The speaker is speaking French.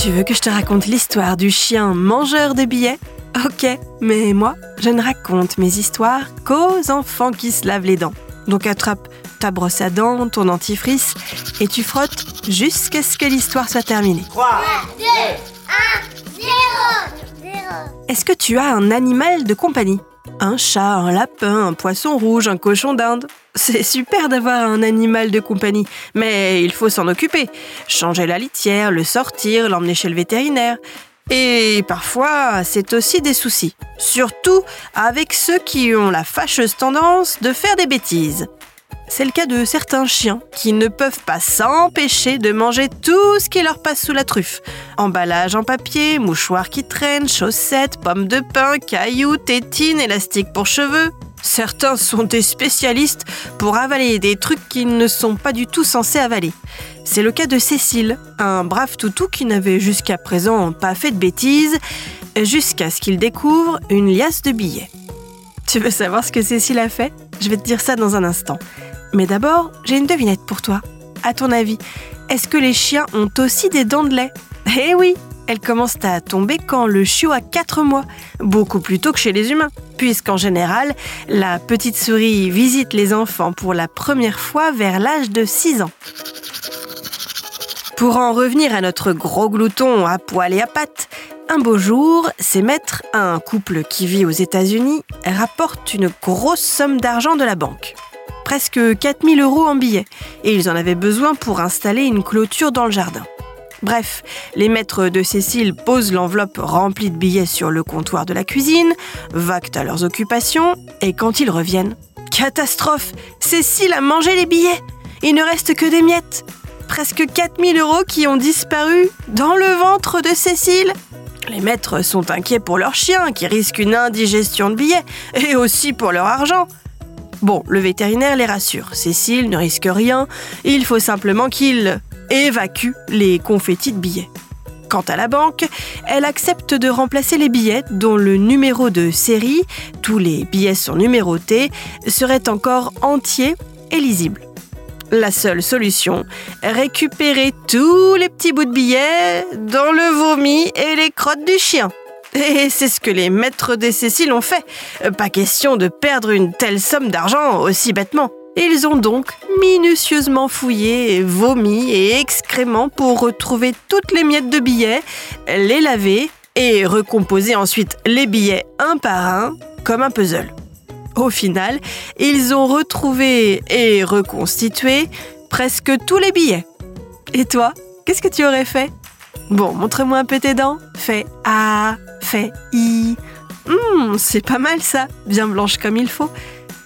Tu veux que je te raconte l'histoire du chien mangeur de billets? Ok, mais moi, je ne raconte mes histoires qu'aux enfants qui se lavent les dents. Donc attrape ta brosse à dents, ton dentifrice, et tu frottes jusqu'à ce que l'histoire soit terminée. 3, 2, 1, 0, 0. Est-ce que tu as un animal de compagnie? Un chat, un lapin, un poisson rouge, un cochon d'Inde? C'est super d'avoir un animal de compagnie, mais il faut s'en occuper. Changer la litière, le sortir, l'emmener chez le vétérinaire. Et parfois, c'est aussi des soucis. Surtout avec ceux qui ont la fâcheuse tendance de faire des bêtises. C'est le cas de certains chiens qui ne peuvent pas s'empêcher de manger tout ce qui leur passe sous la truffe. Emballage en papier, mouchoirs qui traînent, chaussettes, pommes de pain, cailloux, tétines, élastiques pour cheveux. Certains sont des spécialistes pour avaler des trucs qu'ils ne sont pas du tout censés avaler. C'est le cas de Cécile, un brave toutou qui n'avait jusqu'à présent pas fait de bêtises, jusqu'à ce qu'il découvre une liasse de billets. Tu veux savoir ce que Cécile a fait? Je vais te dire ça dans un instant. Mais d'abord, j'ai une devinette pour toi. À ton avis, est-ce que les chiens ont aussi des dents de lait? Eh oui Elles commencent à tomber quand le chiot a 4 mois, beaucoup plus tôt que chez les humains, puisqu'en général, la petite souris visite les enfants pour la première fois vers l'âge de 6 ans. Pour en revenir à notre gros glouton à poil et à pattes, un beau jour, ses maîtres, un couple qui vit aux États-Unis, rapportent une grosse somme d'argent de la banque. Presque 4000 euros en billets, et ils en avaient besoin pour installer une clôture dans le jardin. Bref, les maîtres de Cécile posent l'enveloppe remplie de billets sur le comptoir de la cuisine, vaquent à leurs occupations, et quand ils reviennent, catastrophe Cécile a mangé les billets Il ne reste que des miettes Presque 4000 euros qui ont disparu dans le ventre de Cécile les maîtres sont inquiets pour leurs chiens qui risquent une indigestion de billets et aussi pour leur argent. Bon, le vétérinaire les rassure. Cécile ne risque rien, il faut simplement qu'il évacue les confettis de billets. Quant à la banque, elle accepte de remplacer les billets dont le numéro de série, tous les billets sont numérotés, serait encore entier et lisible. La seule solution, récupérer tous les petits bouts de billets dans le vomi et les crottes du chien. Et c'est ce que les maîtres des Céciles ont fait. Pas question de perdre une telle somme d'argent aussi bêtement. Ils ont donc minutieusement fouillé, vomi et excréments pour retrouver toutes les miettes de billets, les laver et recomposer ensuite les billets un par un comme un puzzle. Au final, ils ont retrouvé et reconstitué presque tous les billets. Et toi, qu'est-ce que tu aurais fait? Bon, montre-moi un peu tes dents. Fais A, fais I. Hum, c'est pas mal ça, bien blanche comme il faut.